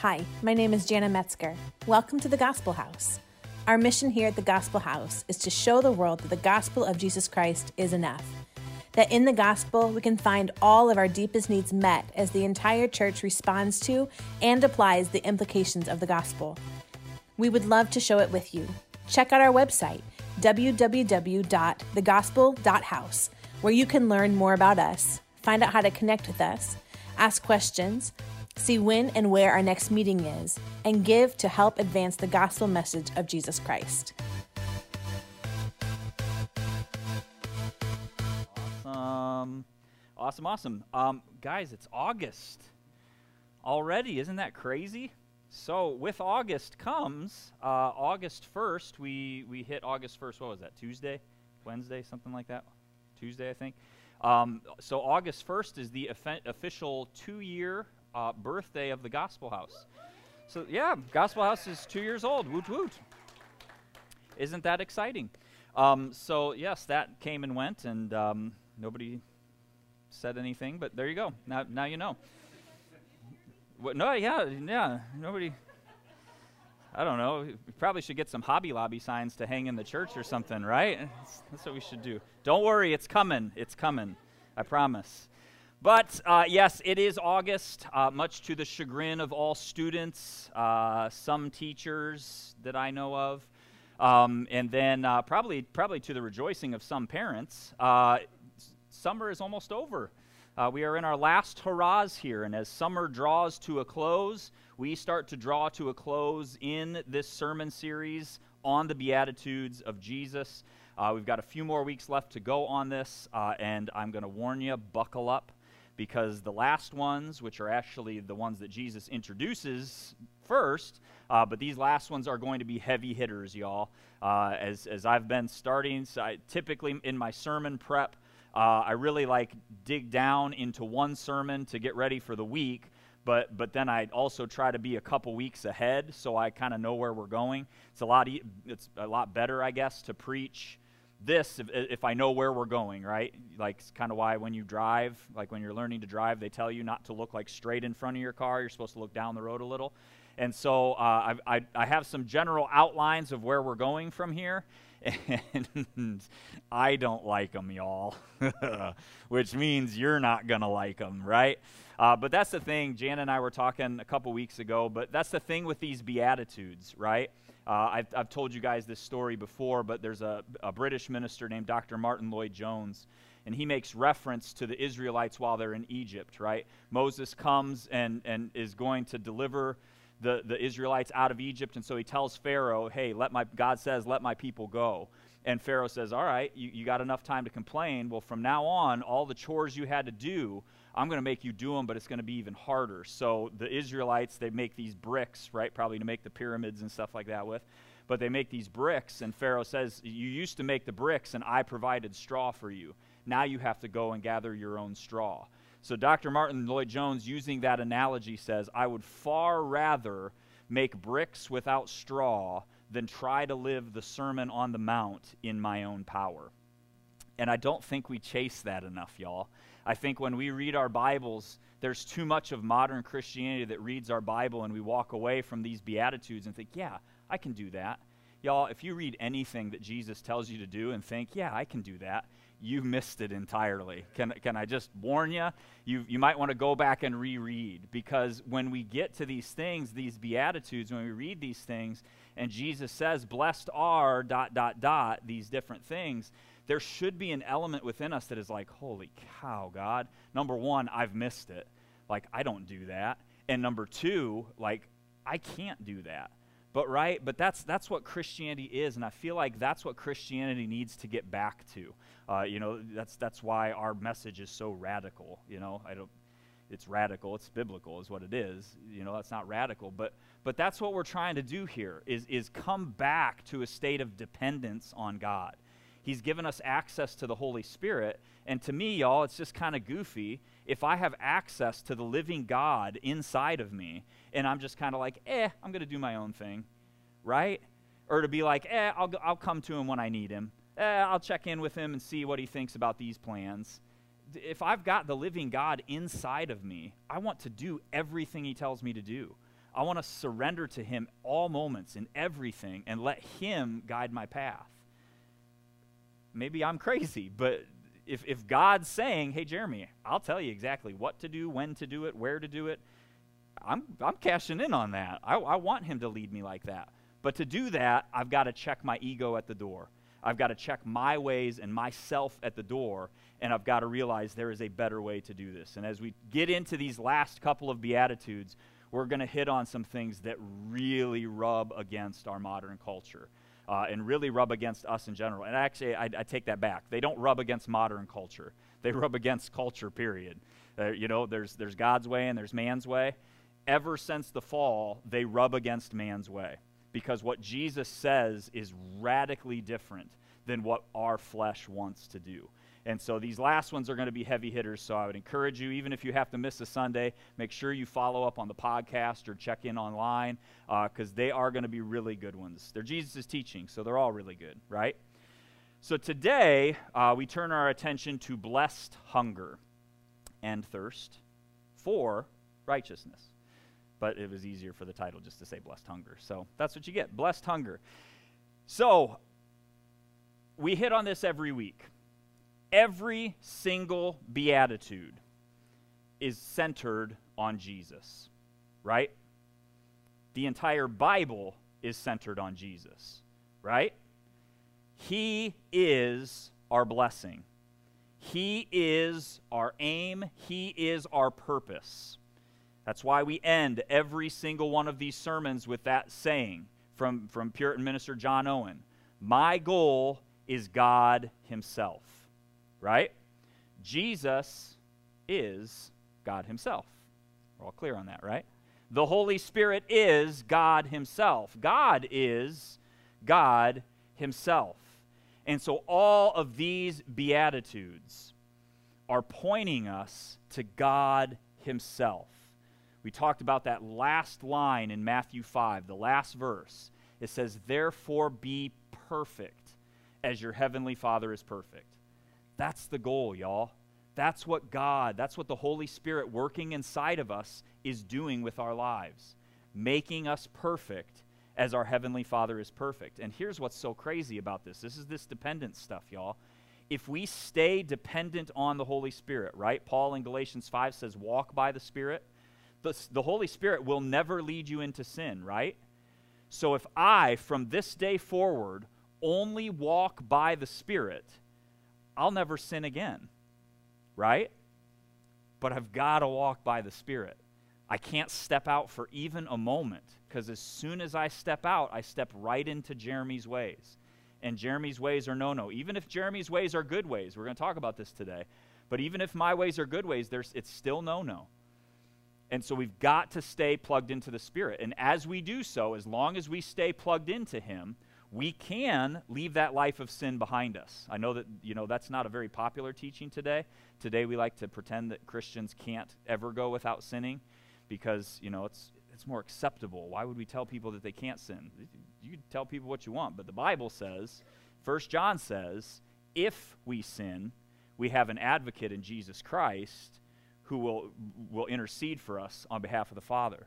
Hi, my name is Jana Metzger. Welcome to the Gospel House. Our mission here at the Gospel House is to show the world that the gospel of Jesus Christ is enough. That in the gospel, we can find all of our deepest needs met as the entire church responds to and applies the implications of the gospel. We would love to show it with you. Check out our website, www.thegospel.house, where you can learn more about us, find out how to connect with us, ask questions, see when and where our next meeting is, and give to help advance the gospel message of Jesus Christ. Awesome. Awesome, awesome. Um, guys, it's August already. Isn't that crazy? So, with August comes uh, August 1st. We, we hit August 1st. What was that? Tuesday? Wednesday? Something like that? Tuesday, I think. Um, so, August 1st is the official two year uh, birthday of the Gospel House. So, yeah, Gospel House is two years old. Woot woot. Isn't that exciting? Um, so, yes, that came and went, and um, nobody said anything, but there you go. Now, now you know. What, no, yeah, yeah, nobody. I don't know. We probably should get some Hobby Lobby signs to hang in the church or something, right? That's, that's what we should do. Don't worry, it's coming. It's coming. I promise. But uh, yes, it is August, uh, much to the chagrin of all students, uh, some teachers that I know of, um, and then uh, probably, probably to the rejoicing of some parents. Uh, summer is almost over. Uh, we are in our last hurrahs here, and as summer draws to a close, we start to draw to a close in this sermon series on the Beatitudes of Jesus. we've got a few more weeks left to go on this, and I'm going to warn you buckle up because the last ones, which are actually the ones that Jesus introduces first, uh, but these last ones are going to be heavy hitters, y'all. Uh, as, as I've been starting, so I, typically in my sermon prep, uh, I really like dig down into one sermon to get ready for the week, but but then I also try to be a couple weeks ahead so I kind of know where we're going. It's a lot e- it's a lot better, I guess, to preach this if, if, I know where we're going, right? Like, it's kind of why when you drive, like when you're learning to drive, they tell you not to look like straight in front of your car. You're supposed to look down the road a little. And so uh, I, I have some general outlines of where we're going from here. And I don't like them, y'all, which means you're not going to like them, right? Uh, but that's the thing. Jan and I were talking a couple weeks ago, but that's the thing with these Beatitudes, right? Uh, I've, I've, told you guys this story before, but there's a, a British minister named Dr. Martyn Lloyd-Jones, and he makes reference to the Israelites while they're in Egypt, right? Moses comes and, and is going to deliver the, the Israelites out of Egypt, and so he tells Pharaoh, hey, let my, God says, let my people go. And Pharaoh says, all right, you, you got enough time to complain. Well, from now on, all the chores you had to do I'm going to make you do them, but it's going to be even harder. So the Israelites, they make these bricks, right? Probably to make the pyramids and stuff like that with. But they make these bricks, and Pharaoh says, You used to make the bricks, and I provided straw for you. Now you have to go and gather your own straw. So Dr. Martyn Lloyd-Jones, using that analogy, says, I would far rather make bricks without straw than try to live the Sermon on the Mount in my own power. And I don't think we chase that enough, y'all. I think when we read our Bibles, there's too much of modern Christianity that reads our Bible and we walk away from these Beatitudes and think, yeah, I can do that. Y'all, if you read anything that Jesus tells you to do and think, yeah, I can do that, you missed it entirely. Can, can I just warn you? You, you might want to go back and reread because when we get to these things, these Beatitudes, when we read these things, and Jesus says, blessed are, dot, dot, dot, these different things, there should be an element within us that is like, holy cow, God. Number one, I've missed it. Like, I don't do that. And number two, like, I can't do that. But right, but that's that's what Christianity is, and I feel like that's what Christianity needs to get back to. Uh, you know, that's that's why our message is so radical. You know, I don't. It's radical. It's biblical, is what it is. You know, that's not radical, but but that's what we're trying to do here. Is is come back to a state of dependence on God. He's given us access to the Holy Spirit. And to me, y'all, it's just kind of goofy if I have access to the living God inside of me and I'm just kind of like, eh, I'm going to do my own thing, right? Or to be like, eh, I'll, I'll come to him when I need him. Eh, I'll check in with him and see what he thinks about these plans. If I've got the living God inside of me, I want to do everything he tells me to do. I want to surrender to Him all moments in everything and let Him guide my path. Maybe I'm crazy, but if, if God's saying, hey, Jeremy, I'll tell you exactly what to do, when to do it, where to do it, I'm, I'm cashing in on that. I, I want Him to lead me like that. But to do that, I've got to check my ego at the door. I've got to check my ways and myself at the door, and I've got to realize there is a better way to do this. And as we get into these last couple of Beatitudes, we're going to hit on some things that really rub against our modern culture uh, and really rub against us in general. And actually, I, I, take that back. They don't rub against modern culture, they rub against culture, period. Uh, you know, there's, there's God's way and there's man's way. Ever since the fall, they rub against man's way because what Jesus says is radically different than what our flesh wants to do. And so these last ones are going to be heavy hitters. So I would encourage you, even if you have to miss a Sunday, make sure you follow up on the podcast or check in online because uh, they are going to be really good ones. They're Jesus' teaching, so they're all really good, right? So today uh, we turn our attention to blessed hunger and thirst for righteousness but it was easier for the title just to say blessed hunger. So that's what you get blessed hunger. So we hit on this every week. Every single beatitude is centered on Jesus, right? The entire Bible is centered on Jesus, right? He is our blessing. He is our aim. He is our purpose. That's why we end every single one of these sermons with that saying from, from Puritan minister John Owen My goal is God Himself. Right? Jesus is God Himself. We're all clear on that, right? The Holy Spirit is God Himself. God is God Himself. And so all of these Beatitudes are pointing us to God Himself. We talked about that last line in Matthew 5, the last verse. It says, Therefore be perfect as your heavenly Father is perfect. That's the goal, y'all. That's what God, that's what the Holy Spirit working inside of us is doing with our lives, making us perfect as our Heavenly Father is perfect. And here's what's so crazy about this this is this dependent stuff, y'all. If we stay dependent on the Holy Spirit, right? Paul in Galatians 5 says, walk by the Spirit the, the Holy Spirit will never lead you into sin, right? So if I, from this day forward, only walk by the Spirit, I'll never sin again, right? But I've got to walk by the Spirit. I can't step out for even a moment because as soon as I step out, I step right into Jeremy's ways. And Jeremy's ways are no no. Even if Jeremy's ways are good ways, we're going to talk about this today. But even if my ways are good ways, there's, it's still no no. And so we've got to stay plugged into the Spirit. And as we do so, as long as we stay plugged into Him, we can leave that life of sin behind us. I know that, you know, that's not a very popular teaching today. Today we like to pretend that Christians can't ever go without sinning because, you know, it's, it's more acceptable. Why would we tell people that they can't sin? You tell people what you want, but the Bible says, First John says, if we sin, we have an advocate in Jesus Christ who will, will intercede for us on behalf of the Father.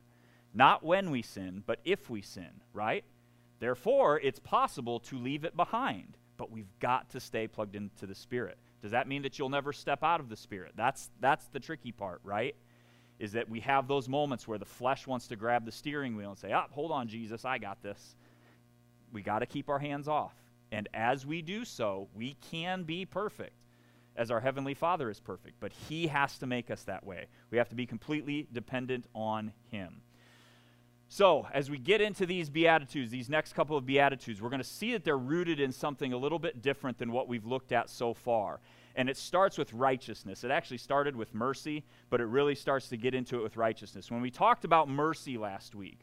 Not when we sin, but if we sin, right? Therefore, it's possible to leave it behind, but we've got to stay plugged into the Spirit. Does that mean that you'll never step out of the Spirit? That's, that's the tricky part, right? Is that we have those moments where the flesh wants to grab the steering wheel and say, ah, hold on, Jesus, I got this. We got to keep our hands off. And as we do so, we can be perfect as our Heavenly Father is perfect, but He has to make us that way. We have to be completely dependent on Him. So, as we get into these Beatitudes, these next couple of Beatitudes, we're going to see that they're rooted in something a little bit different than what we've looked at so far. And it starts with righteousness. It actually started with mercy, but it really starts to get into it with righteousness. When we talked about mercy last week,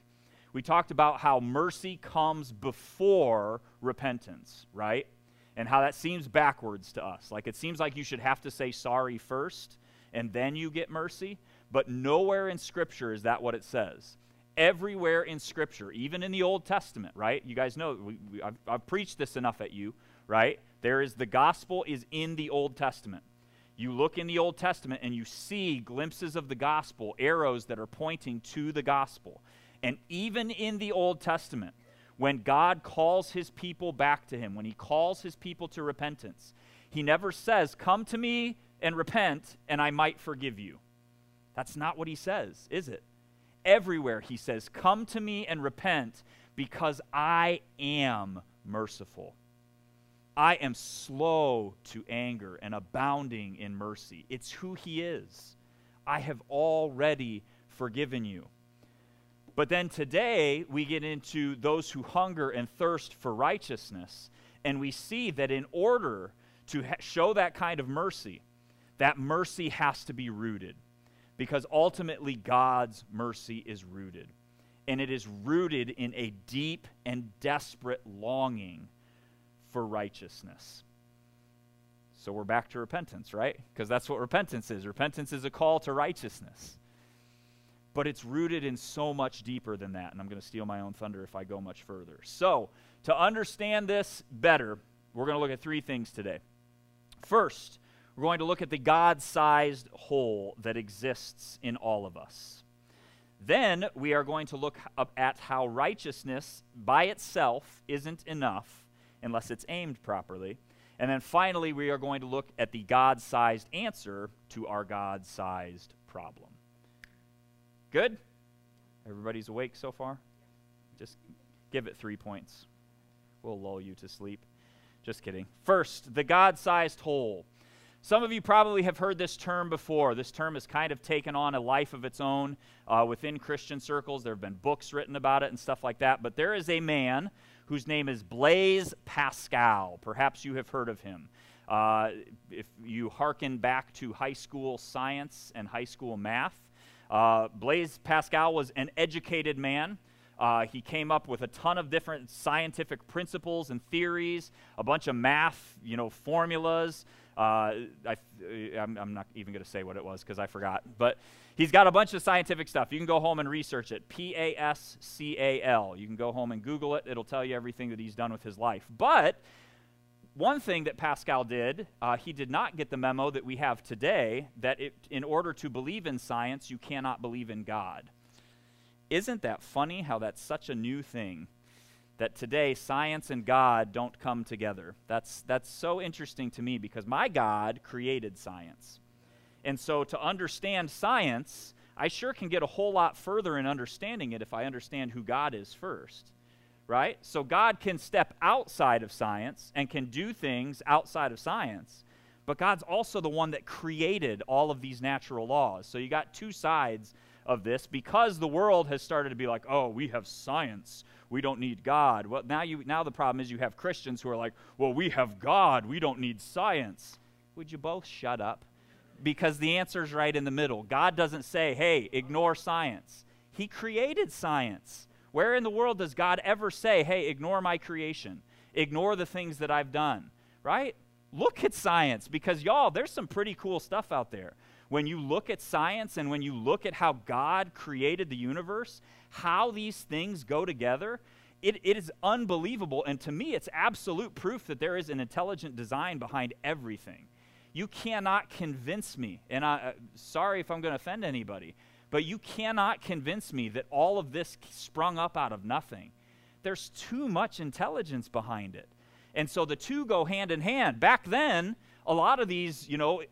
we talked about how mercy comes before repentance, right? and how that seems backwards to us. Like it seems like you should have to say sorry first and then you get mercy, but nowhere in Scripture is that what it says. Everywhere in Scripture, even in the Old Testament, right? You guys know, we, we, I've, I've preached this enough at you, right? There is the gospel is in the Old Testament. You look in the Old Testament and you see glimpses of the gospel, arrows that are pointing to the gospel. And even in the Old Testament, when God calls his people back to him, when he calls his people to repentance, he never says, Come to me and repent, and I might forgive you. That's not what he says, is it? Everywhere he says, Come to me and repent because I am merciful. I am slow to anger and abounding in mercy. It's who he is. I have already forgiven you. But then today, we get into those who hunger and thirst for righteousness, and we see that in order to ha- show that kind of mercy, that mercy has to be rooted. Because ultimately, God's mercy is rooted. And it is rooted in a deep and desperate longing for righteousness. So we're back to repentance, right? Because that's what repentance is. Repentance is a call to righteousness. But it's rooted in so much deeper than that. And I'm going to steal my own thunder if I go much further. So, to understand this better, we're going to look at three things today. First, we're going to look at the God sized hole that exists in all of us. Then we are going to look up at how righteousness by itself isn't enough unless it's aimed properly. And then finally, we are going to look at the God sized answer to our God sized problem. Good? Everybody's awake so far? Just give it three points. We'll lull you to sleep. Just kidding. First, the God sized hole. Some of you probably have heard this term before. This term has kind of taken on a life of its own uh, within Christian circles. There have been books written about it and stuff like that. But there is a man whose name is Blaise Pascal. Perhaps you have heard of him. Uh, if you hearken back to high school science and high school math, uh, Blaise Pascal was an educated man. Uh, he came up with a ton of different scientific principles and theories, a bunch of math, you know, formulas. Uh, I, am not even going to say what it was because I forgot. But he's got a bunch of scientific stuff. You can go home and research it. P A S C A L. You can go home and Google it. It'll tell you everything that he's done with his life. But one thing that Pascal did, uh, he did not get the memo that we have today that it, in order to believe in science, you cannot believe in God. Isn't that funny how that's such a new thing? That today science and God don't come together. That's, that's so interesting to me because my God created science. And so to understand science, I sure can get a whole lot further in understanding it if I understand who God is first. Right? So God can step outside of science and can do things outside of science. But God's also the one that created all of these natural laws. So you got two sides of this because the world has started to be like, oh, we have science. We don't need God. Well, now, you, now the problem is you have Christians who are like, well, we have God. We don't need science. Would you both shut up? Because the answer is right in the middle. God doesn't say, hey, ignore science. He created science. Where in the world does God ever say, hey, ignore my creation? Ignore the things that I've done, right? Look at science because, y'all, there's some pretty cool stuff out there when you look at science and when you look at how God created the universe, how these things go together, it, it is unbelievable. And to me, it's absolute proof that there is an intelligent design behind everything. You cannot convince me, and I, uh, sorry if I'm going to offend anybody, but you cannot convince me that all of this sprung up out of nothing. There's too much intelligence behind it. And so the two go hand in hand. Back then, a lot of these, you know,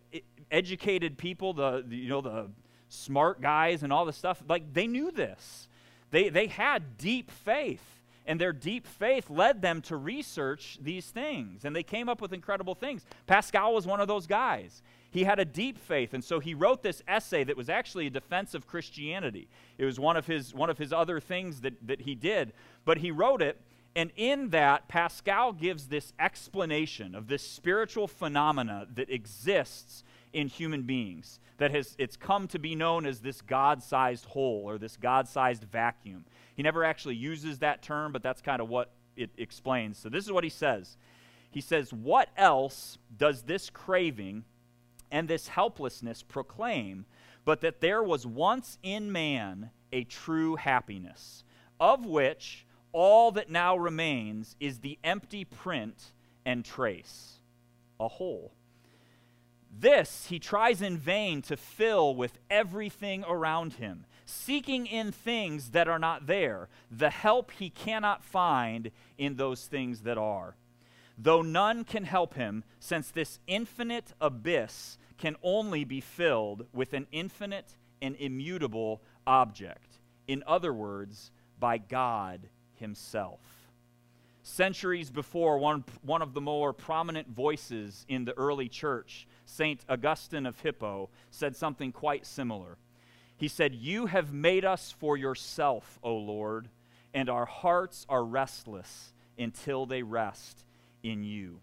educated people, the, the, you know the smart guys and all the stuff, like they knew this. They they had deep faith, and their deep faith led them to research these things, and they came up with incredible things. Pascal was one of those guys. He had a deep faith, and so he wrote this essay that was actually a defense of Christianity. It was one of his one of his other things that, that he did, but he wrote it and in that, Pascal gives this explanation of this spiritual phenomena that exists in human beings that has it's come to be known as this god-sized hole or this god-sized vacuum. He never actually uses that term but that's kind of what it explains. So this is what he says. He says what else does this craving and this helplessness proclaim but that there was once in man a true happiness of which all that now remains is the empty print and trace? A hole This he tries in vain to fill with everything around him, seeking in things that are not there, the help he cannot find in those things that are. Though none can help him, since this infinite abyss can only be filled with an infinite and immutable object. In other words, by God Himself. Centuries before, one, one of the more prominent voices in the early church, St. Augustine of Hippo, said something quite similar. He said, You have made us for yourself, O Lord, and our hearts are restless until they rest in you.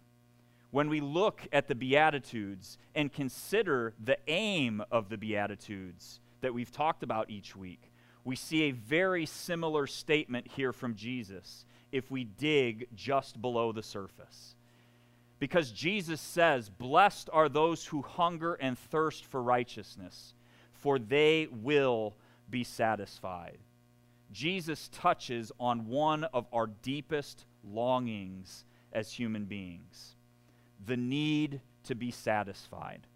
When we look at the Beatitudes and consider the aim of the Beatitudes that we've talked about each week, we see a very similar statement here from Jesus if we dig just below the surface. Because Jesus says, Blessed are those who hunger and thirst for righteousness, for they will be satisfied. Jesus touches on one of our deepest longings as human beings the need to be satisfied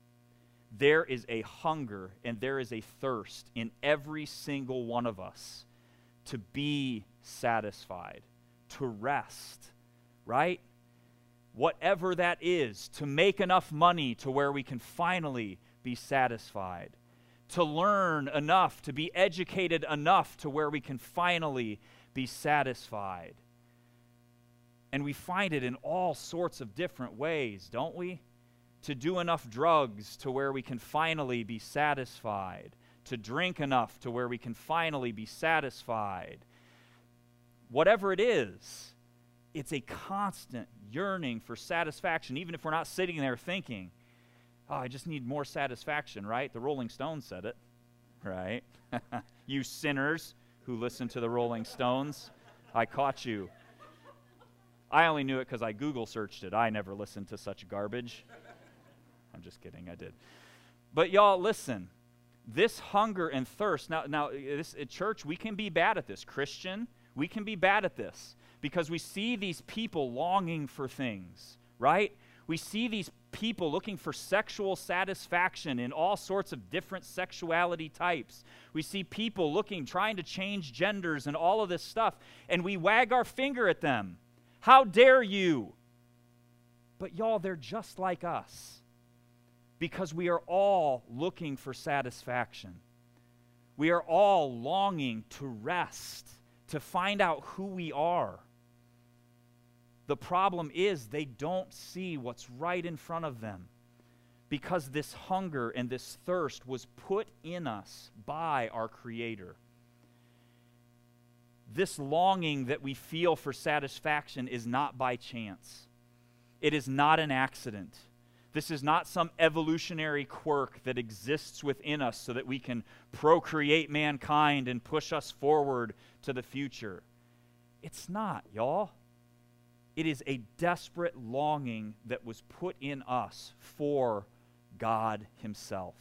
there is a hunger and there is a thirst in every single one of us to be satisfied, to rest, right? Whatever that is, to make enough money to where we can finally be satisfied, to learn enough, to be educated enough to where we can finally be satisfied. And we find it in all sorts of different ways, don't we? to do enough drugs to where we can finally be satisfied, to drink enough to where we can finally be satisfied. Whatever it is, it's a constant yearning for satisfaction, even if we're not sitting there thinking, oh, I just need more satisfaction, right? The Rolling Stones said it, right? you sinners who listen to the Rolling Stones, I caught you. I only knew it because I Google searched it. I never listened to such garbage. I'm just kidding, I did. But y'all, listen. This hunger and thirst. Now, now, this at church, we can be bad at this. Christian, we can be bad at this because we see these people longing for things, right? We see these people looking for sexual satisfaction in all sorts of different sexuality types. We see people looking, trying to change genders and all of this stuff, and we wag our finger at them. How dare you? But y'all, they're just like us because we are all looking for satisfaction. We are all longing to rest, to find out who we are. The problem is they don't see what's right in front of them because this hunger and this thirst was put in us by our Creator. This longing that we feel for satisfaction is not by chance, it is not an accident. This is not some evolutionary quirk that exists within us so that we can procreate mankind and push us forward to the future. It's not, y'all. It is a desperate longing that was put in us for God Himself,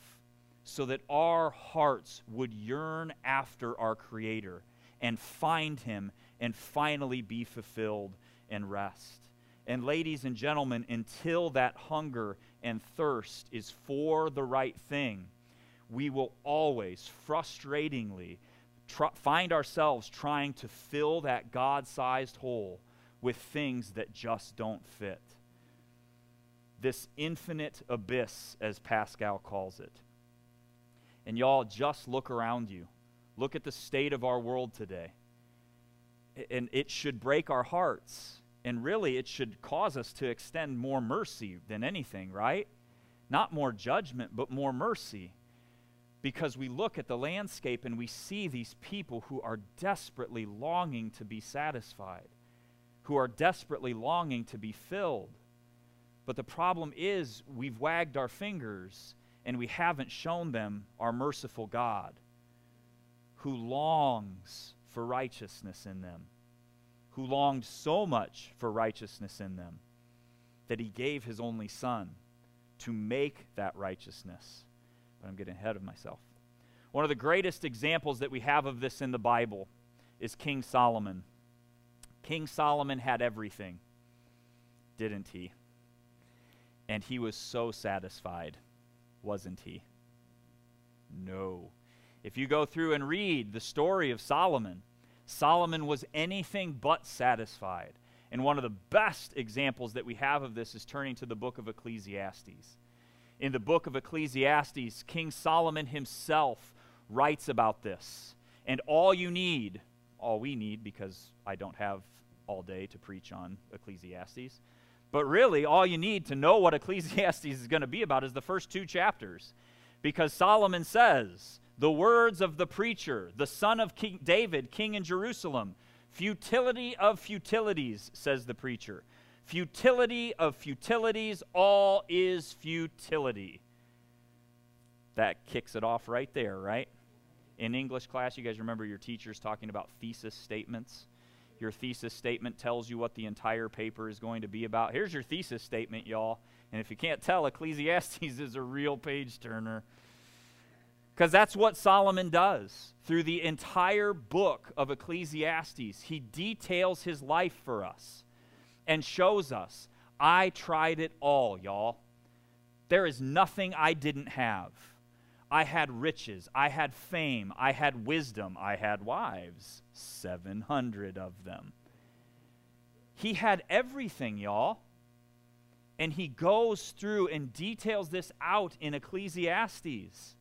so that our hearts would yearn after our Creator and find Him and finally be fulfilled and rest. And, ladies and gentlemen, until that hunger and thirst is for the right thing, we will always frustratingly tr- find ourselves trying to fill that God sized hole with things that just don't fit. This infinite abyss, as Pascal calls it. And y'all, just look around you. Look at the state of our world today. And it should break our hearts and really, it should cause us to extend more mercy than anything, right? Not more judgment, but more mercy. Because we look at the landscape and we see these people who are desperately longing to be satisfied, who are desperately longing to be filled. But the problem is, we've wagged our fingers and we haven't shown them our merciful God who longs for righteousness in them who longed so much for righteousness in them that he gave his only son to make that righteousness. But I'm getting ahead of myself. One of the greatest examples that we have of this in the Bible is King Solomon. King Solomon had everything, didn't he? And he was so satisfied. wasn't he? No. If you go through and read the story of Solomon, Solomon was anything but satisfied. And one of the best examples that we have of this is turning to the book of Ecclesiastes. In the book of Ecclesiastes, King Solomon himself writes about this. And all you need, all we need, because I don't have all day to preach on Ecclesiastes, but really all you need to know what Ecclesiastes is going to be about is the first two chapters. Because Solomon says, the words of the preacher, the son of King David, king in Jerusalem, futility of futilities, says the preacher. Futility of futilities, all is futility. That kicks it off right there, right? In English class, you guys remember your teachers talking about thesis statements? Your thesis statement tells you what the entire paper is going to be about. Here's your thesis statement, y'all. And if you can't tell, Ecclesiastes is a real page turner. Because that's what Solomon does. Through the entire book of Ecclesiastes, he details his life for us and shows us I tried it all, y'all. There is nothing I didn't have. I had riches, I had fame, I had wisdom, I had wives, 700 of them. He had everything, y'all. And he goes through and details this out in Ecclesiastes.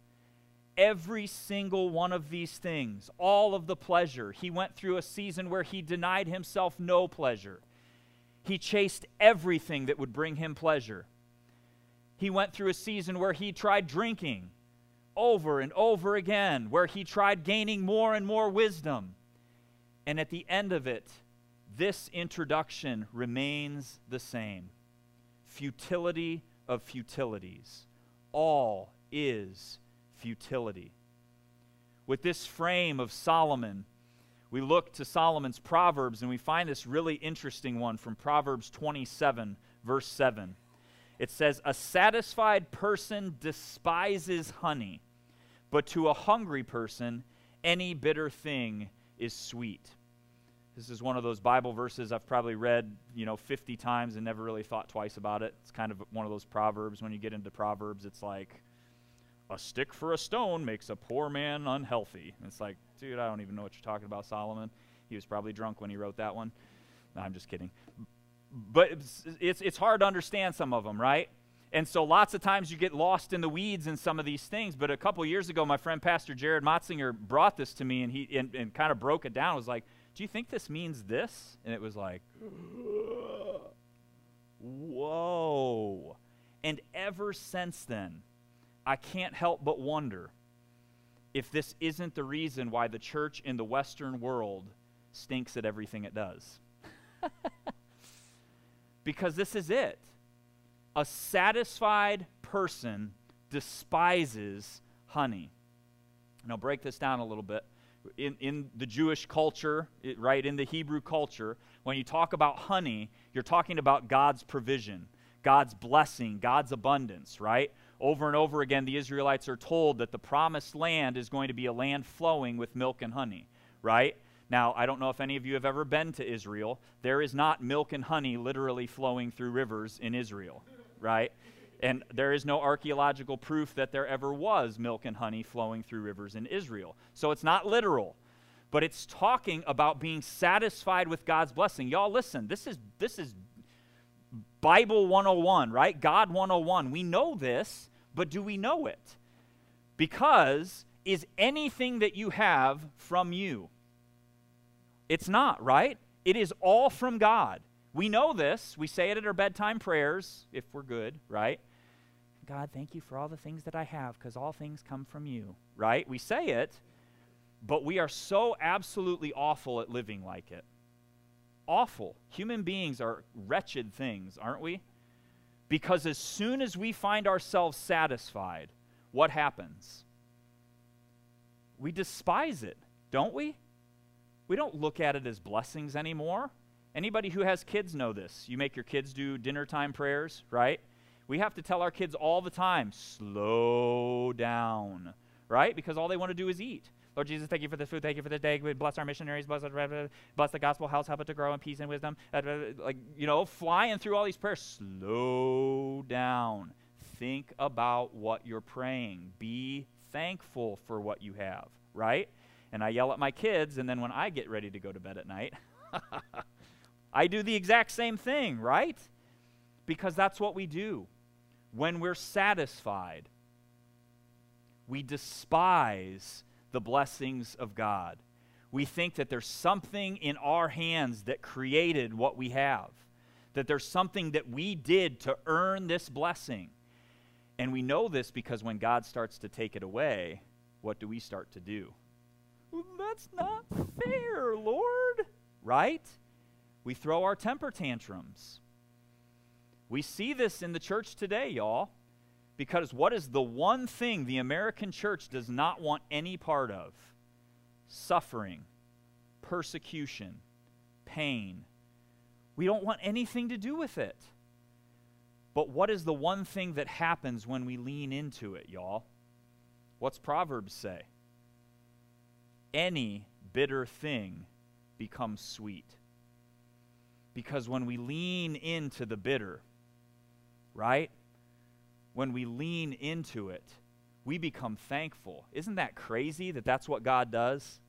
Every single one of these things, all of the pleasure. He went through a season where he denied himself no pleasure. He chased everything that would bring him pleasure. He went through a season where he tried drinking over and over again, where he tried gaining more and more wisdom. And at the end of it, this introduction remains the same futility of futilities. All is futility. With this frame of Solomon, we look to Solomon's Proverbs and we find this really interesting one from Proverbs 27, verse 7. It says, A satisfied person despises honey but to a hungry person, any bitter thing is sweet. This is one of those Bible verses I've probably read, you know, 50 times and never really thought twice about it. It's kind of one of those proverbs. When you get into proverbs, it's like, a stick for a stone makes a poor man unhealthy. And it's like, dude, I don't even know what you're talking about, Solomon. He was probably drunk when he wrote that one. No, I'm just kidding. But it's, it's, it's hard to understand some of them, right? And so lots of times you get lost in the weeds in some of these things. But a couple years ago, my friend Pastor Jared Motzinger brought this to me and he and, and kind of broke it down. It was like, do you think this means this? And it was like, whoa. And ever since then, I can't help but wonder if this isn't the reason why the church in the Western world stinks at everything it does. because this is it a satisfied person despises honey. And I'll break this down a little bit. In, in the Jewish culture, it, right, in the Hebrew culture, when you talk about honey, you're talking about God's provision, God's blessing, God's abundance, right? Over and over again, the Israelites are told that the promised land is going to be a land flowing with milk and honey, right? Now, I don't know if any of you have ever been to Israel. There is not milk and honey literally flowing through rivers in Israel right? And there is no archaeological proof that there ever was milk and honey flowing through rivers in Israel. So it's not literal, but it's talking about being satisfied with God's blessing. Y'all listen, this is this is Bible 101, right? God 101. We know this, but do we know it? Because is anything that you have from you? It's not, right? It is all from God. We know this. We say it at our bedtime prayers, if we're good, right? God, thank you for all the things that I have, because all things come from you, right? We say it, but we are so absolutely awful at living like it. Awful. Human beings are wretched things, aren't we? Because as soon as we find ourselves satisfied, what happens? We despise it, don't we? We don't look at it as blessings anymore. Anybody who has kids know this. You make your kids do dinner time prayers, right? We have to tell our kids all the time, slow down, right? Because all they want to do is eat. Lord Jesus, thank you for this food. Thank you for this day. Bless our missionaries. Bless, bless the gospel house. Help it to grow in peace and wisdom. Uh, like, you know, flying through all these prayers. Slow down. think about what you're praying. Be thankful for what you have, right? And I yell at my kids, and then when I get ready to go to bed at night, I do the exact same thing, right? Because that's what we do. When we're satisfied, we despise the blessings of God. We think that there's something in our hands that created what we have, that there's something that we did to earn this blessing. And we know this because when God starts to take it away, what do we start to do? Well, that's not fair, Lord. Right? We throw our temper tantrums. We see this in the church today, y'all. Because what is the one thing the American church does not want any part of? Suffering, persecution, pain. We don't want anything to do with it. But what is the one thing that happens when we lean into it, y'all? What's Proverbs say? Any bitter thing becomes sweet. Because when we lean into the bitter, right? When we lean into it, we become thankful. Isn't that crazy that that's what God does?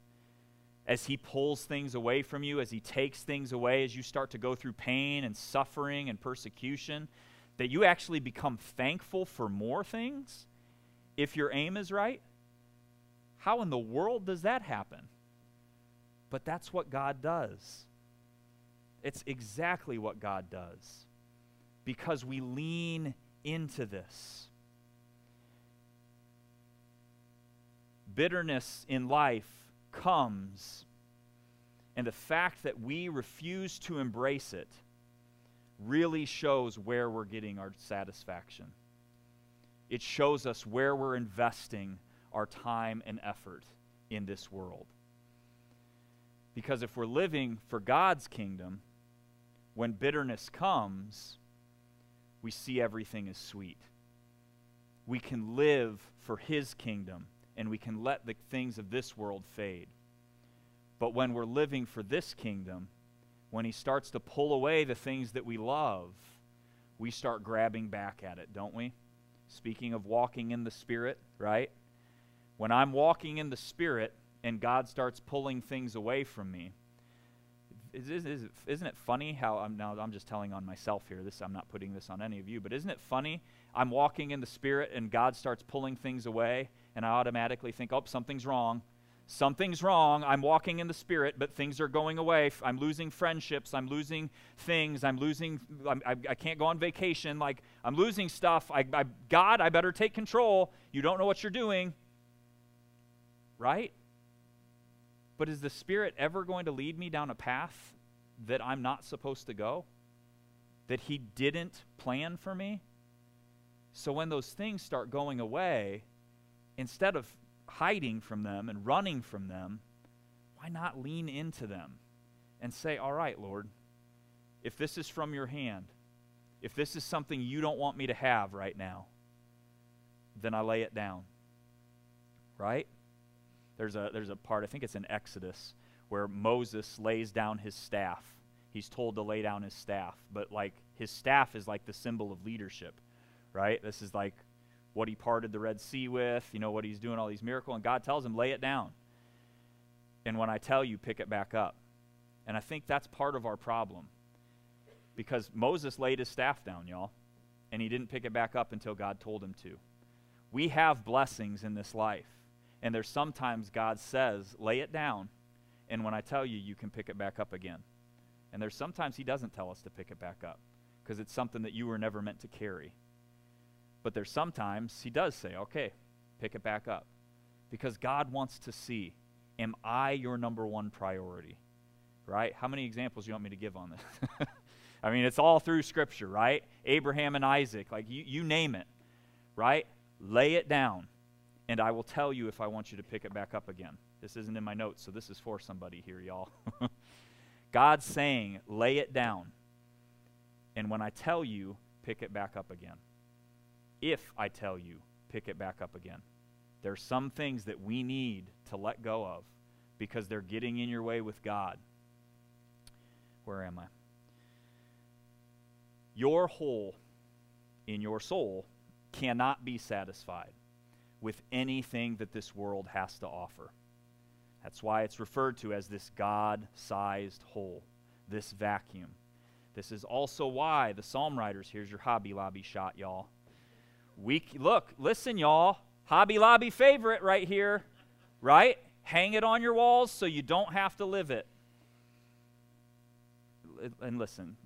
As He pulls things away from you, as He takes things away, as you start to go through pain and suffering and persecution, that you actually become thankful for more things if your aim is right? How in the world does that happen? But that's what God does. It's exactly what God does. Because we lean into this. Bitterness in life comes, and the fact that we refuse to embrace it really shows where we're getting our satisfaction. It shows us where we're investing our time and effort in this world. Because if we're living for God's kingdom, when bitterness comes, we see everything as sweet. We can live for His kingdom and we can let the things of this world fade. But when we're living for this kingdom, when He starts to pull away the things that we love, we start grabbing back at it, don't we? Speaking of walking in the Spirit, right? When I'm walking in the Spirit and God starts pulling things away from me, is, is, is, isn't it funny how I'm now I'm just telling on myself here. This I'm not putting this on any of you, but isn't it funny? I'm walking in the spirit and God starts pulling things away, and I automatically think, "Oh, something's wrong." Something's wrong. I'm walking in the spirit, but things are going away. I'm losing friendships. I'm losing things. I'm losing. I'm, I, I can't go on vacation. Like I'm losing stuff. I, I, God, I better take control. You don't know what you're doing, right? But is the Spirit ever going to lead me down a path that I'm not supposed to go? That He didn't plan for me? So when those things start going away, instead of hiding from them and running from them, why not lean into them and say, All right, Lord, if this is from your hand, if this is something you don't want me to have right now, then I lay it down. Right? There's a, there's a part, I think it's in Exodus, where Moses lays down his staff. He's told to lay down his staff, but like his staff is like the symbol of leadership, right? This is like what he parted the Red Sea with, you know, what he's doing, all these miracles, and God tells him, lay it down. And when I tell you, pick it back up. And I think that's part of our problem. Because Moses laid his staff down, y'all, and he didn't pick it back up until God told him to. We have blessings in this life. And there's sometimes God says, lay it down, and when I tell you, you can pick it back up again. And there's sometimes He doesn't tell us to pick it back up because it's something that you were never meant to carry. But there's sometimes He does say, okay, pick it back up. Because God wants to see, am I your number one priority? Right? How many examples do you want me to give on this? I mean, it's all through Scripture, right? Abraham and Isaac, like you, you name it, right? Lay it down and I will tell you if I want you to pick it back up again. This isn't in my notes, so this is for somebody here, y'all. God's saying, lay it down. And when I tell you, pick it back up again. If I tell you, pick it back up again. There are some things that we need to let go of because they're getting in your way with God. Where am I? Your hole in your soul cannot be satisfied with anything that this world has to offer. That's why it's referred to as this God sized hole, this vacuum. This is also why the psalm writers, here's your Hobby Lobby shot, y'all. We, look, listen, y'all. Hobby Lobby favorite right here, right? Hang it on your walls so you don't have to live it. And listen,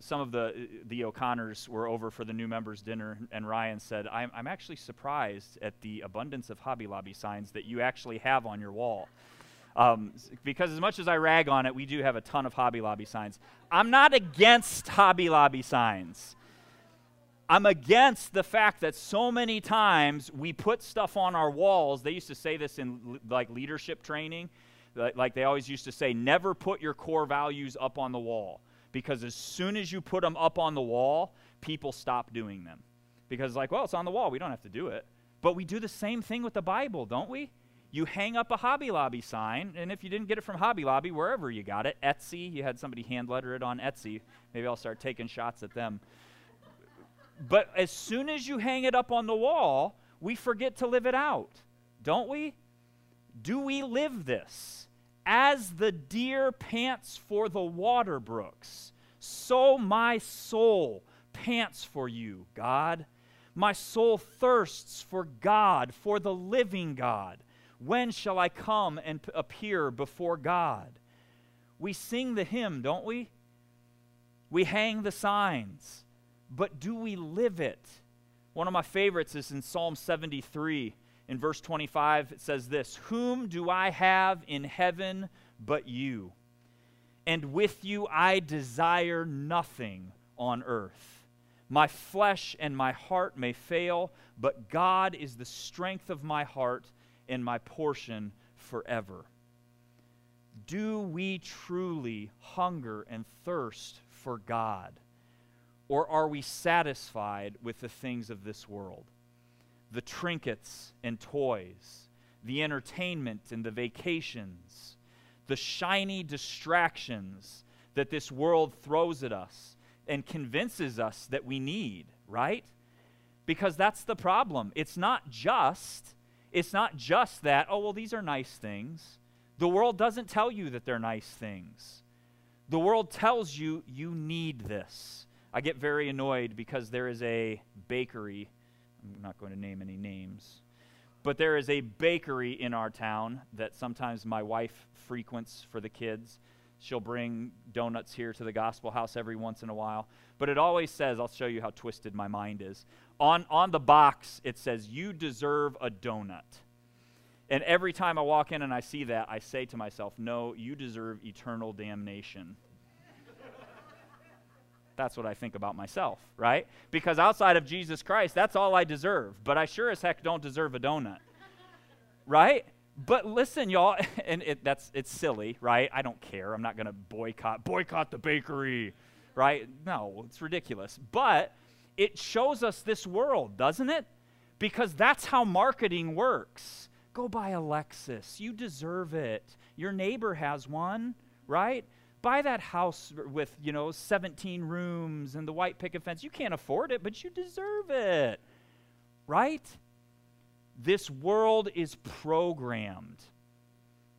some of the the O'Connors were over for the new members dinner, and Ryan said, I'm, I'm actually surprised at the abundance of Hobby Lobby signs that you actually have on your wall. Um, because as much as I rag on it, we do have a ton of Hobby Lobby signs. I'm not against Hobby Lobby signs. I'm against the fact that so many times we put stuff on our walls. They used to say this in like leadership training. Like they always used to say, never put your core values up on the wall because as soon as you put them up on the wall, people stop doing them. Because, it's like, well, it's on the wall. We don't have to do it. But we do the same thing with the Bible, don't we? You hang up a Hobby Lobby sign, and if you didn't get it from Hobby Lobby, wherever you got it, Etsy, you had somebody hand letter it on Etsy. Maybe I'll start taking shots at them. But as soon as you hang it up on the wall, we forget to live it out, don't we? Do we live this? As the deer pants for the water brooks, so my soul pants for you, God. My soul thirsts for God, for the living God. When shall I come and appear before God? We sing the hymn, don't we? We hang the signs, but do we live it? One of my favorites is in Psalm 73 in verse 25, it says this Whom do I have in heaven but you? And with you I desire nothing on earth. My flesh and my heart may fail, but God is the strength of my heart and my portion forever. Do we truly hunger and thirst for God? Or are we satisfied with the things of this world? The trinkets and toys, the entertainment and the vacations, the shiny distractions that this world throws at us and convinces us that we need, right? Because that's the problem. It's not just it's not just that, oh well these are nice things. The world doesn't tell you that they're nice things. The world tells you you need this. I get very annoyed because there is a bakery I'm not going to name any names. But there is a bakery in our town that sometimes my wife frequents for the kids. She'll bring donuts here to the gospel house every once in a while. But it always says, I'll show you how twisted my mind is. On, on the box, it says, You deserve a donut. And every time I walk in and I see that, I say to myself, No, you deserve eternal damnation. That's what I think about myself, right? Because outside of Jesus Christ, that's all I deserve. But I sure as heck don't deserve a donut, right? But listen, y'all, and it, that's it's silly, right? I don't care. I'm not going to boycott boycott the bakery, right? No, it's ridiculous. But it shows us this world, doesn't it? Because that's how marketing works. Go buy a Lexus. You deserve it. Your neighbor has one, right? Buy that house with, you know, 17 rooms and the white picket fence. You can't afford it, but you deserve it. Right? This world is programmed.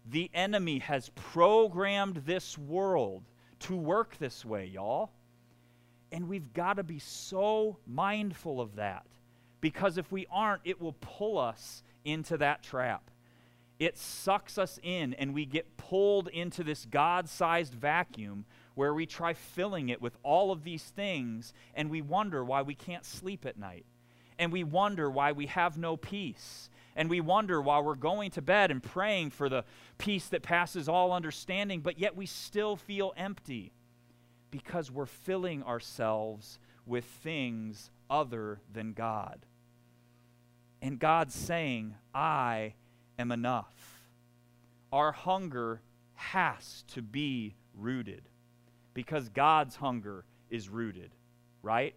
The enemy has programmed this world to work this way, y'all. And we've got to be so mindful of that. Because if we aren't, it will pull us into that trap it sucks us in and we get pulled into this God sized vacuum where we try filling it with all of these things and we wonder why we can't sleep at night. And we wonder why we have no peace. And we wonder while we're going to bed and praying for the peace that passes all understanding, but yet we still feel empty because we're filling ourselves with things other than God. And God's saying, I am enough. Our hunger has to be rooted because God's hunger is rooted, right?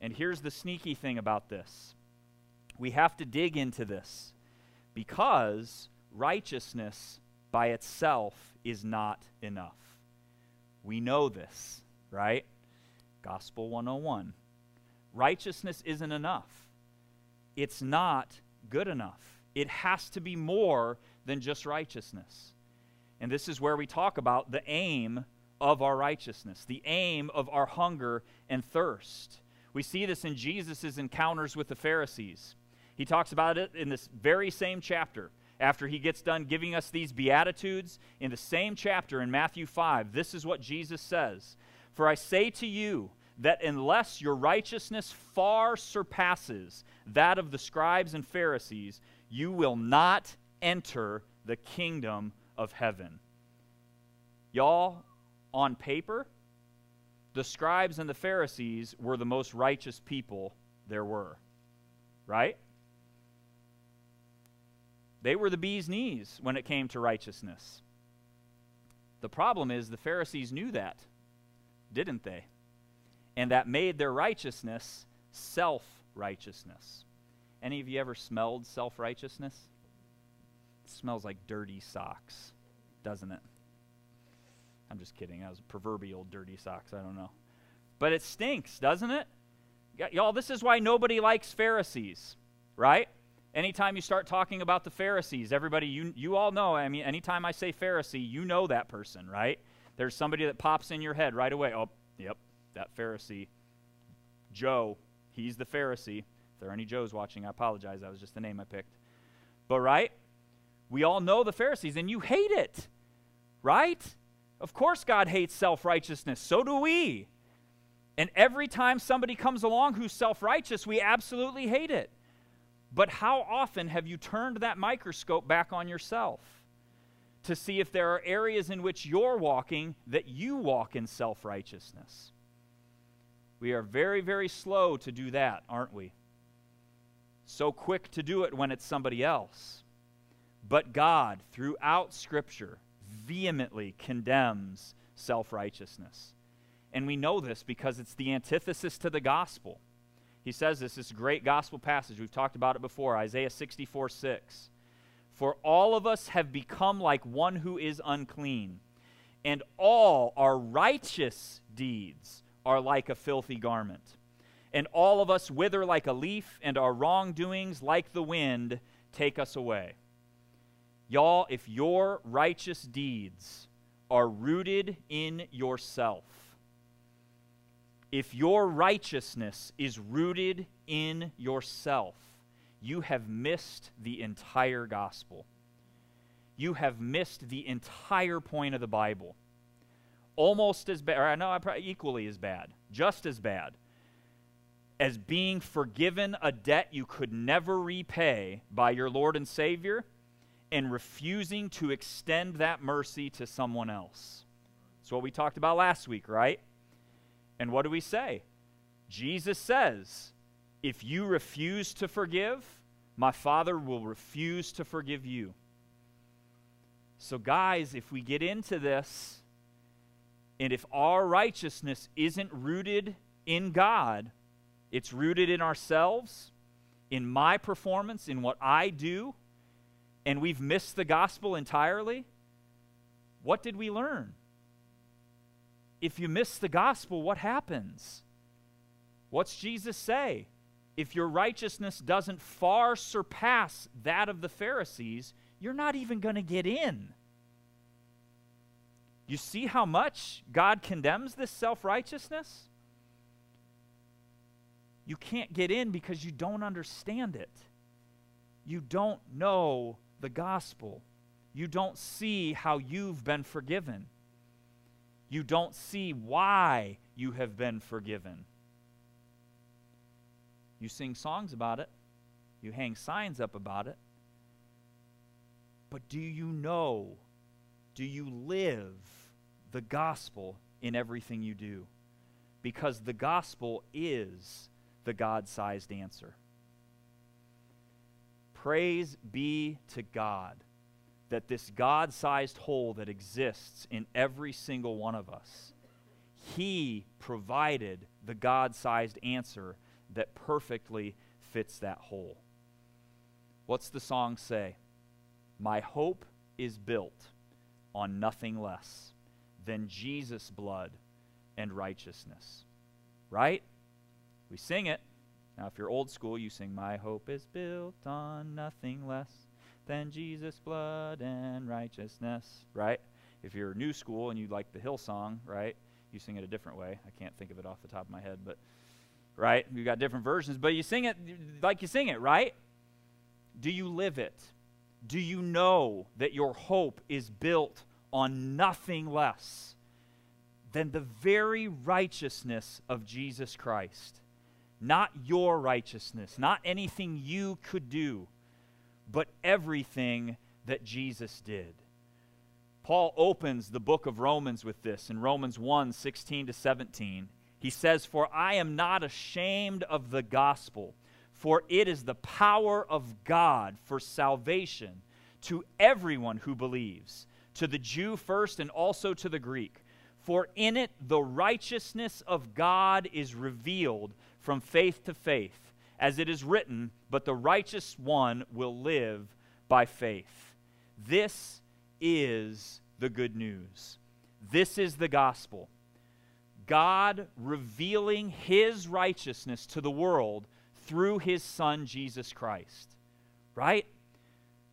And here's the sneaky thing about this we have to dig into this because righteousness by itself is not enough. We know this, right? Gospel 101. Righteousness isn't enough. it's not good enough. It has to be more than just righteousness. And this is where we talk about the aim of our righteousness, the aim of our hunger and thirst. We see this in Jesus' encounters with the Pharisees. He talks about it in this very same chapter. After he gets done giving us these Beatitudes, in the same chapter in Matthew 5, this is what Jesus says For I say to you that unless your righteousness far surpasses that of the scribes and Pharisees, you will not enter the kingdom of heaven. Y'all, on paper, the scribes and the Pharisees were the most righteous people there were. Right? They were the bee's knees when it came to righteousness. The problem is the Pharisees knew that, didn't they? And that made their righteousness self righteousness. Any of you ever smelled self righteousness? It smells like dirty socks, doesn't it? I'm just kidding. That was proverbial dirty socks. I don't know. But it stinks, doesn't it? Y'all, this is why nobody likes Pharisees, right? Anytime you start talking about the Pharisees, everybody, you, you all know, I mean, anytime I say Pharisee, you know that person, right? There's somebody that pops in your head right away. Oh, yep, that Pharisee. Joe, he's the Pharisee. There are any Joes watching, I apologize. That was just the name I picked. But, right? We all know the Pharisees, and you hate it, right? Of course, God hates self righteousness. So do we. And every time somebody comes along who's self righteous, we absolutely hate it. But how often have you turned that microscope back on yourself to see if there are areas in which you're walking that you walk in self righteousness? We are very, very slow to do that, aren't we? So quick to do it when it's somebody else. But God, throughout Scripture, vehemently condemns self righteousness. And we know this because it's the antithesis to the gospel. He says this, this great gospel passage. We've talked about it before Isaiah 64 6. For all of us have become like one who is unclean, and all our righteous deeds are like a filthy garment. And all of us wither like a leaf, and our wrongdoings, like the wind, take us away. Y'all, if your righteous deeds are rooted in yourself, if your righteousness is rooted in yourself, you have missed the entire gospel. You have missed the entire point of the Bible. Almost as bad, or I know equally as bad, just as bad as being forgiven a debt you could never repay by your Lord and Savior and refusing to extend that mercy to someone else. That's what we talked about last week, right? And what do we say? Jesus says, If you refuse to forgive, my Father will refuse to forgive you. So, guys, if we get into this, and if our righteousness isn't rooted in God, it's rooted in ourselves, in my performance, in what I do, and we've missed the gospel entirely, what did we learn? if you miss the gospel, what happens? What's Jesus say? If your righteousness doesn't far surpass that of the Pharisees, you're not even going to get in. You see how much God condemns this self righteousness? You can't get in because you don't understand it. You don't know the gospel. You don't see how you've been forgiven you don't see why you have been forgiven. You sing songs about it, you hang signs up about it. But do you know, do you live the gospel in everything you do? Because the gospel is the God sized answer. Praise be to God that this God sized hole that exists in every single one of us, He provided the God sized answer that perfectly fits that hole. What's the song say? My hope is built on nothing less than Jesus' blood and righteousness. Right? We sing it. Now, if you're old school, you sing, My hope is built on nothing less than Jesus' blood and righteousness, right? If you're new school and you like the Hillsong, right, you sing it a different way. I can't think of it off the top of my head, but, right? You've got different versions, but you sing it like you sing it, right? Do you live it? Do you know that your hope is built on nothing less than the very righteousness of Jesus Christ? Not your righteousness, not anything you could do, but everything that Jesus did. Paul opens the book of Romans with this in Romans 1 16 to 17. He says, For I am not ashamed of the gospel, for it is the power of God for salvation to everyone who believes, to the Jew first and also to the Greek. For in it the righteousness of God is revealed from faith to faith, as it is written, But the righteous one will live by faith. This is the good news. This is the gospel. God revealing his righteousness to the world through his son, Jesus Christ. Right?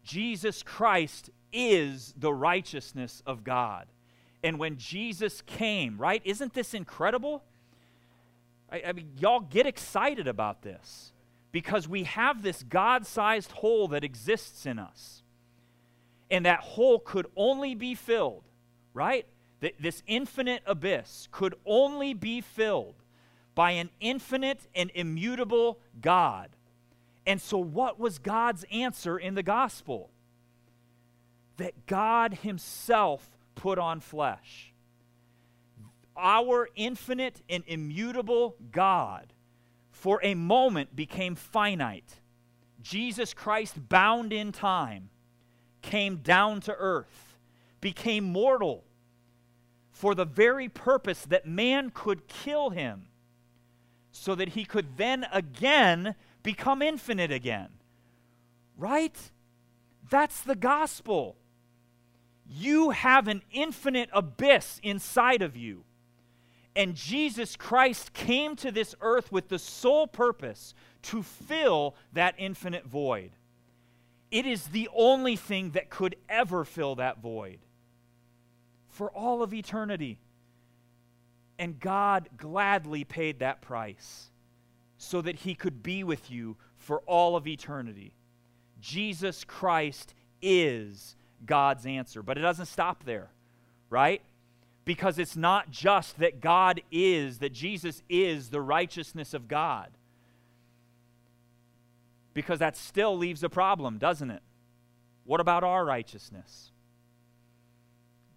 Jesus Christ is the righteousness of God. And when Jesus came, right? Isn't this incredible? I, I mean, y'all get excited about this because we have this God sized hole that exists in us. And that hole could only be filled, right? That this infinite abyss could only be filled by an infinite and immutable God. And so, what was God's answer in the gospel? That God Himself put on flesh our infinite and immutable God for a moment became finite. Jesus Christ, bound in time, came down to earth, became mortal for the very purpose that man could kill him, so that he could then again become infinite again. Right? That's the gospel. You have an infinite abyss inside of you. And Jesus Christ came to this earth with the sole purpose to fill that infinite void. It is the only thing that could ever fill that void for all of eternity. And God gladly paid that price so that he could be with you for all of eternity. Jesus Christ is God's answer. But it doesn't stop there, right? Because it's not just that God is, that Jesus is the righteousness of God. Because that still leaves a problem, doesn't it? What about our righteousness?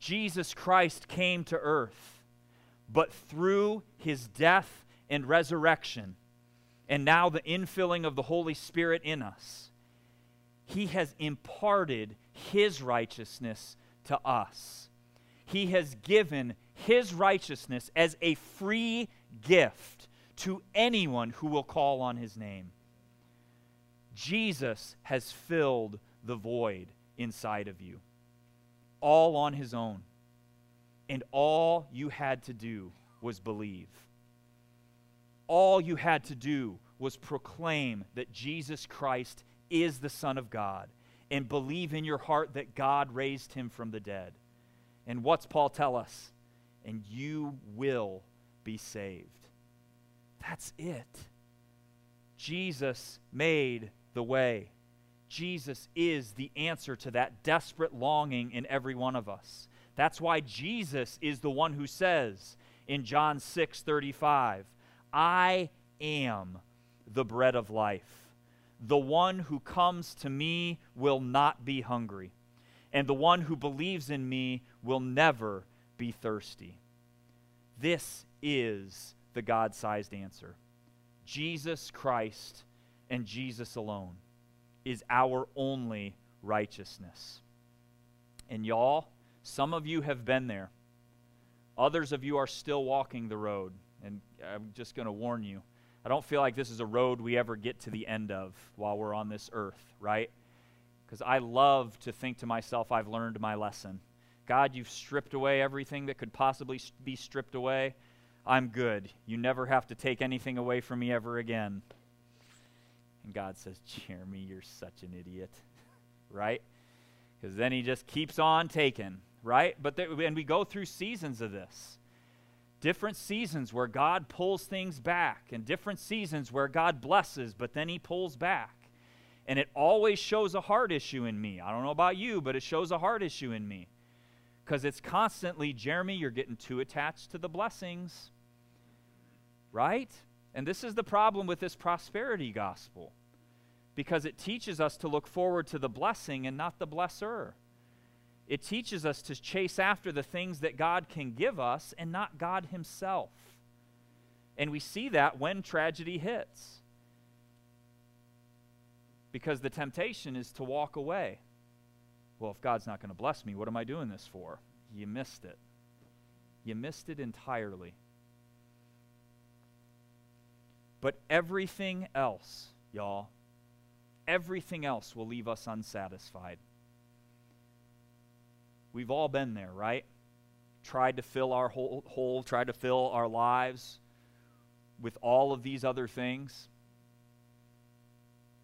Jesus Christ came to earth, but through his death and resurrection, and now the infilling of the Holy Spirit in us, he has imparted his righteousness to us he has given his righteousness as a free gift to anyone who will call on his name. Jesus has filled the void inside of you, all on his own. And all you had to do was believe. All you had to do was proclaim that Jesus Christ is the Son of God and believe in your heart that God raised him from the dead. And what's Paul tell us? And you will be saved. That's it. Jesus made the way. Jesus is the answer to that desperate longing in every one of us. That's why Jesus is the one who says in John 6 35, I am the bread of life. The one who comes to me will not be hungry and the one who believes in me will never be thirsty. This is the God sized answer. Jesus Christ and Jesus alone is our only righteousness. And y'all, some of you have been there. Others of you are still walking the road. And I'm just going to warn you I don't feel like this is a road we ever get to the end of while we're on this earth, right? because I love to think to myself, I've learned my lesson. God, you've stripped away everything that could possibly be stripped away. I'm good. You never have to take anything away from me ever again. And God says, Jeremy, you're such an idiot. right? Because then he just keeps on taking, right? But there, and we go through seasons of this. Different seasons where God pulls things back, and different seasons where God blesses, but then he pulls back. And it always shows a heart issue in me. I don't know about you, but it shows a heart issue in me. Because it's constantly, Jeremy, you're getting too attached to the blessings. Right? And this is the problem with this prosperity gospel. Because it teaches us to look forward to the blessing and not the blesser. It teaches us to chase after the things that God can give us and not God Himself. And we see that when tragedy hits because the temptation is to walk away. Well, if God's not going to bless me, what am I doing this for? You missed it. You missed it entirely. But everything else, y'all, everything else will leave us unsatisfied. We've all been there, right? Tried to fill our whole, hole, tried to fill our lives with all of these other things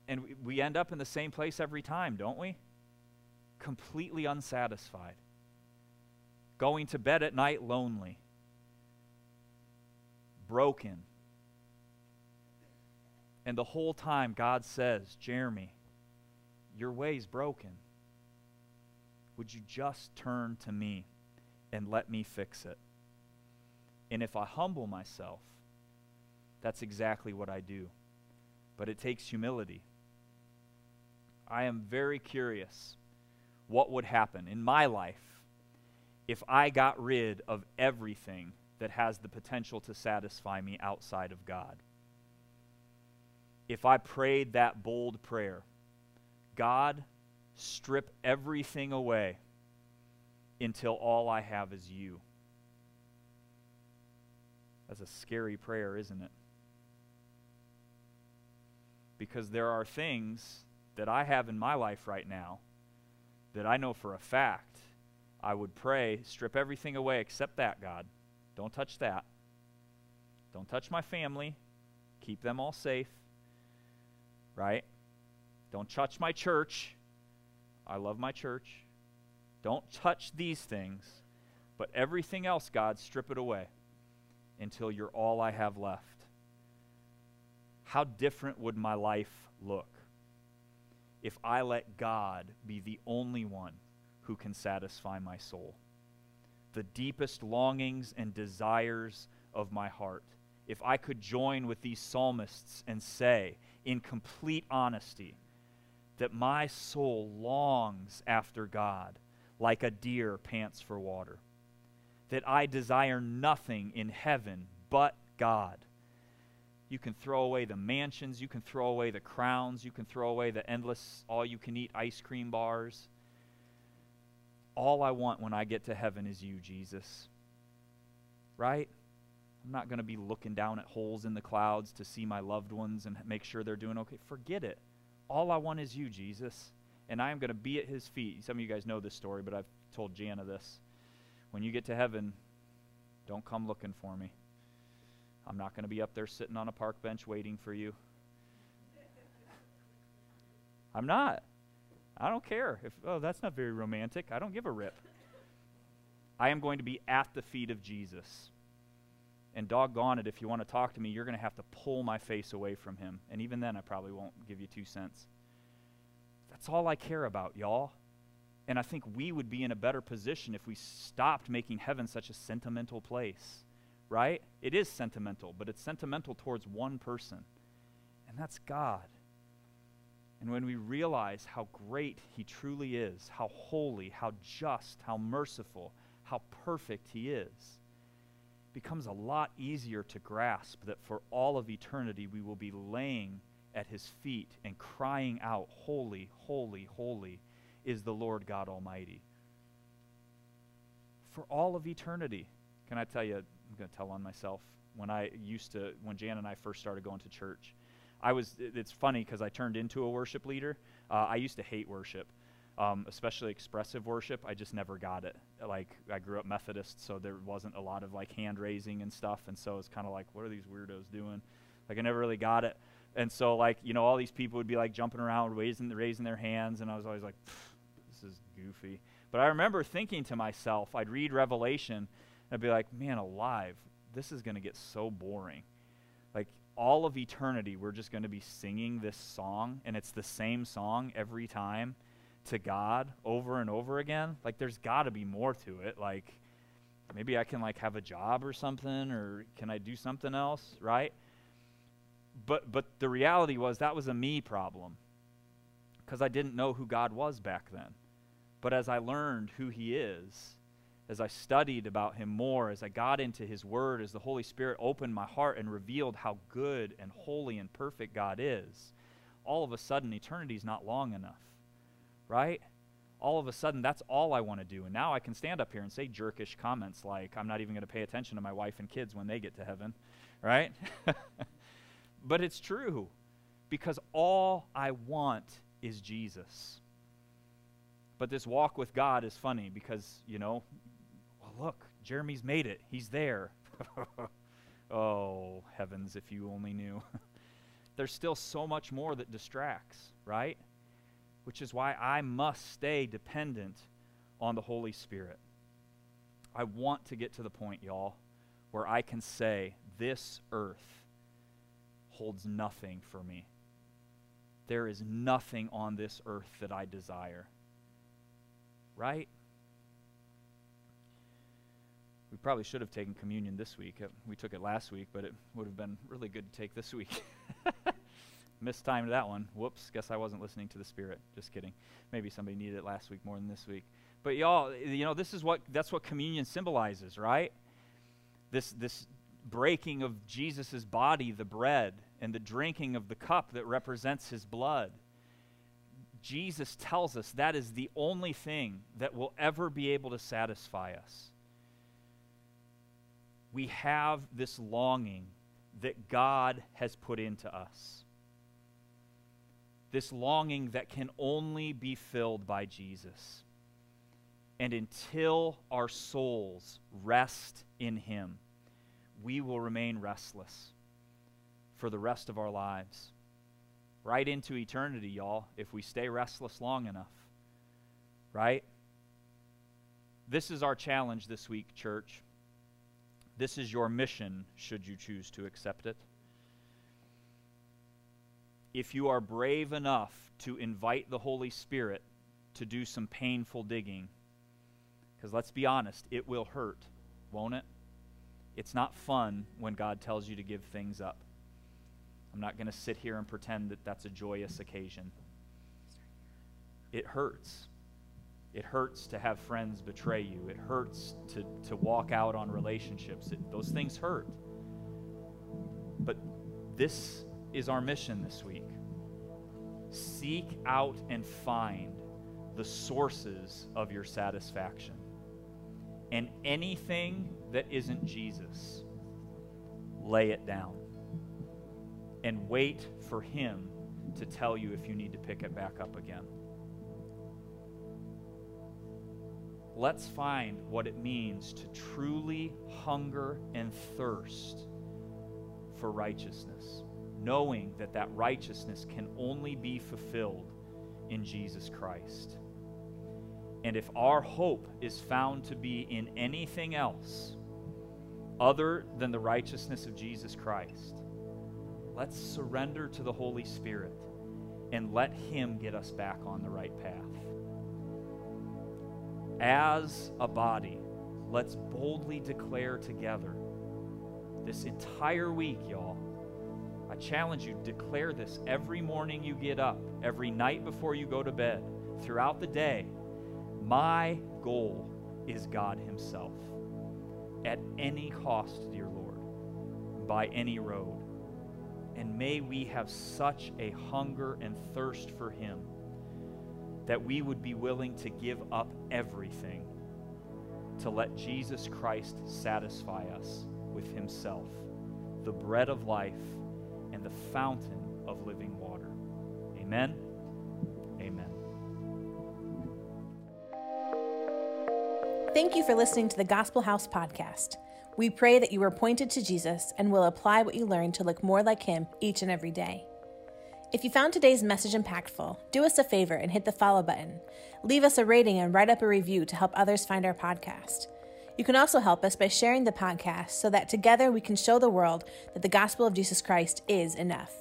and we end up in the same place every time, don't we? Completely unsatisfied. Going to bed at night lonely. Broken. And the whole time, God says, Jeremy, your way's broken. Would you just turn to me and let me fix it? And if I humble myself, that's exactly what I do. But it takes humility. I am very curious what would happen in my life if I got rid of everything that has the potential to satisfy me outside of God. If I prayed that bold prayer, God, strip everything away until all I have is you. That's a scary prayer, isn't it? Because there are things that I have in my life right now that I know for a fact I would pray, strip everything away except that, God. Don't touch that. Don't touch my family. Keep them all safe. Right? Don't touch my church. I love my church. Don't touch these things. But everything else, God, strip it away until you're all I have left. How different would my life look? If I let God be the only one who can satisfy my soul. The deepest longings and desires of my heart. If I could join with these psalmists and say, in complete honesty, that my soul longs after God like a deer pants for water, that I desire nothing in heaven but God you can throw away the mansions. You can throw away the crowns. You can throw away the endless, all you can eat ice cream bars. All I want when I get to heaven is you, Jesus. Right? I'm not going to be looking down at holes in the clouds to see my loved ones and make sure they're doing okay. Forget it. All I want is you, Jesus. And I am going to be at his feet. Some of you guys know this story, but I've told Jana this. When you get to heaven, don't come looking for me. I'm not going to be up there sitting on a park bench waiting for you. I'm not. I don't care. If oh, that's not very romantic. I don't give a rip. I am going to be at the feet of Jesus. And doggone it, if you want to talk to me, you're going to have to pull my face away from him. And even then, I probably won't give you two cents. That's all I care about, y'all. And I think we would be in a better position if we stopped making heaven such a sentimental place right? It is sentimental, but it's sentimental towards one person, and that's God. And when we realize how great He truly is, how holy, how just, how merciful, how perfect He is, it becomes a lot easier to grasp that for all of eternity we will be laying at His feet and crying out, Holy, holy, holy is the Lord God Almighty. For all of eternity. Can I tell you, I'm going to tell on myself. When I used to, when Jan and I first started going to church, I was, it's funny because I turned into a worship leader. Uh, I used to hate worship, um, especially expressive worship. I just never got it. Like, I grew up Methodist, so there wasn't a lot of like hand raising and stuff. And so it's kind of like, what are these weirdos doing? Like, I never really got it. And so, like, you know, all these people would be like jumping around, raising, raising their hands, and I was always like, this is goofy. But I remember thinking to myself, I'd read Revelation, I'd be like, man, alive, this is going to get so boring. Like, all of eternity, we're just going to be singing this song, and it's the same song every time to God over and over again. Like, there's got to be more to it. Like, maybe I can, like, have a job or something, or can I do something else, right? but but the reality was that was a me problem because I didn't know who God was back then. But as I learned who he is, as I studied about him more, as I got into his word, as the Holy Spirit opened my heart and revealed how good and holy and perfect God is, all of a sudden eternity is not long enough. Right? All of a sudden that's all I want to do. And now I can stand up here and say jerkish comments like I'm not even going to pay attention to my wife and kids when they get to heaven, right? But it's true because all I want is Jesus. But this walk with God is funny because, you know, look, Jeremy's made it. He's there. oh, heavens, if you only knew. There's still so much more that distracts, right? Which is why I must stay dependent on the Holy Spirit. I want to get to the point, y'all, where I can say, This earth holds nothing for me. There is nothing on this earth that I desire. Right? We probably should have taken communion this week. Uh, we took it last week, but it would have been really good to take this week. Mistimed that one. Whoops, guess I wasn't listening to the Spirit. Just kidding. Maybe somebody needed it last week more than this week. But y'all, you know, this is what that's what communion symbolizes, right? This this breaking of Jesus' body, the bread, and the drinking of the cup that represents his blood. Jesus tells us that is the only thing that will ever be able to satisfy us. We have this longing that God has put into us. This longing that can only be filled by Jesus. And until our souls rest in Him, we will remain restless for the rest of our lives. Right into eternity, y'all, if we stay restless long enough. Right? This is our challenge this week, church. This is your mission, should you choose to accept it. If you are brave enough to invite the Holy Spirit to do some painful digging, because let's be honest, it will hurt, won't it? It's not fun when God tells you to give things up. I'm not going to sit here and pretend that that's a joyous occasion. It hurts. It hurts to have friends betray you. It hurts to, to walk out on relationships. It, those things hurt. But this is our mission this week. Seek out and find the sources of your satisfaction. And anything that isn't Jesus, lay it down and wait for Him to tell you if you need to pick it back up again. Let's find what it means to truly hunger and thirst for righteousness, knowing that that righteousness can only be fulfilled in Jesus Christ. And if our hope is found to be in anything else other than the righteousness of Jesus Christ, Let's surrender to the Holy Spirit and let Him get us back on the right path. As a body, let's boldly declare together this entire week, y'all. I challenge you, declare this every morning you get up, every night before you go to bed, throughout the day. My goal is God Himself. At any cost, dear Lord, by any road. And may we have such a hunger and thirst for Him that we would be willing to give up everything to let Jesus Christ satisfy us with Himself, the bread of life and the fountain of living water. Amen. Amen. Thank you for listening to the Gospel House podcast. We pray that you are pointed to Jesus and will apply what you learn to look more like him each and every day. If you found today's message impactful, do us a favor and hit the follow button. Leave us a rating and write up a review to help others find our podcast. You can also help us by sharing the podcast so that together we can show the world that the gospel of Jesus Christ is enough.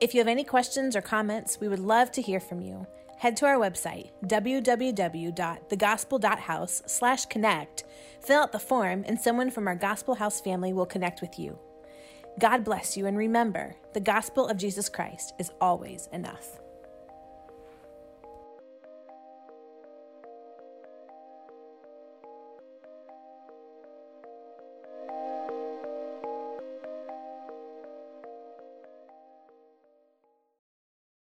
If you have any questions or comments, we would love to hear from you. Head to our website, www.thegospel.house slash connect, fill out the form, and someone from our Gospel House family will connect with you. God bless you, and remember, the gospel of Jesus Christ is always enough.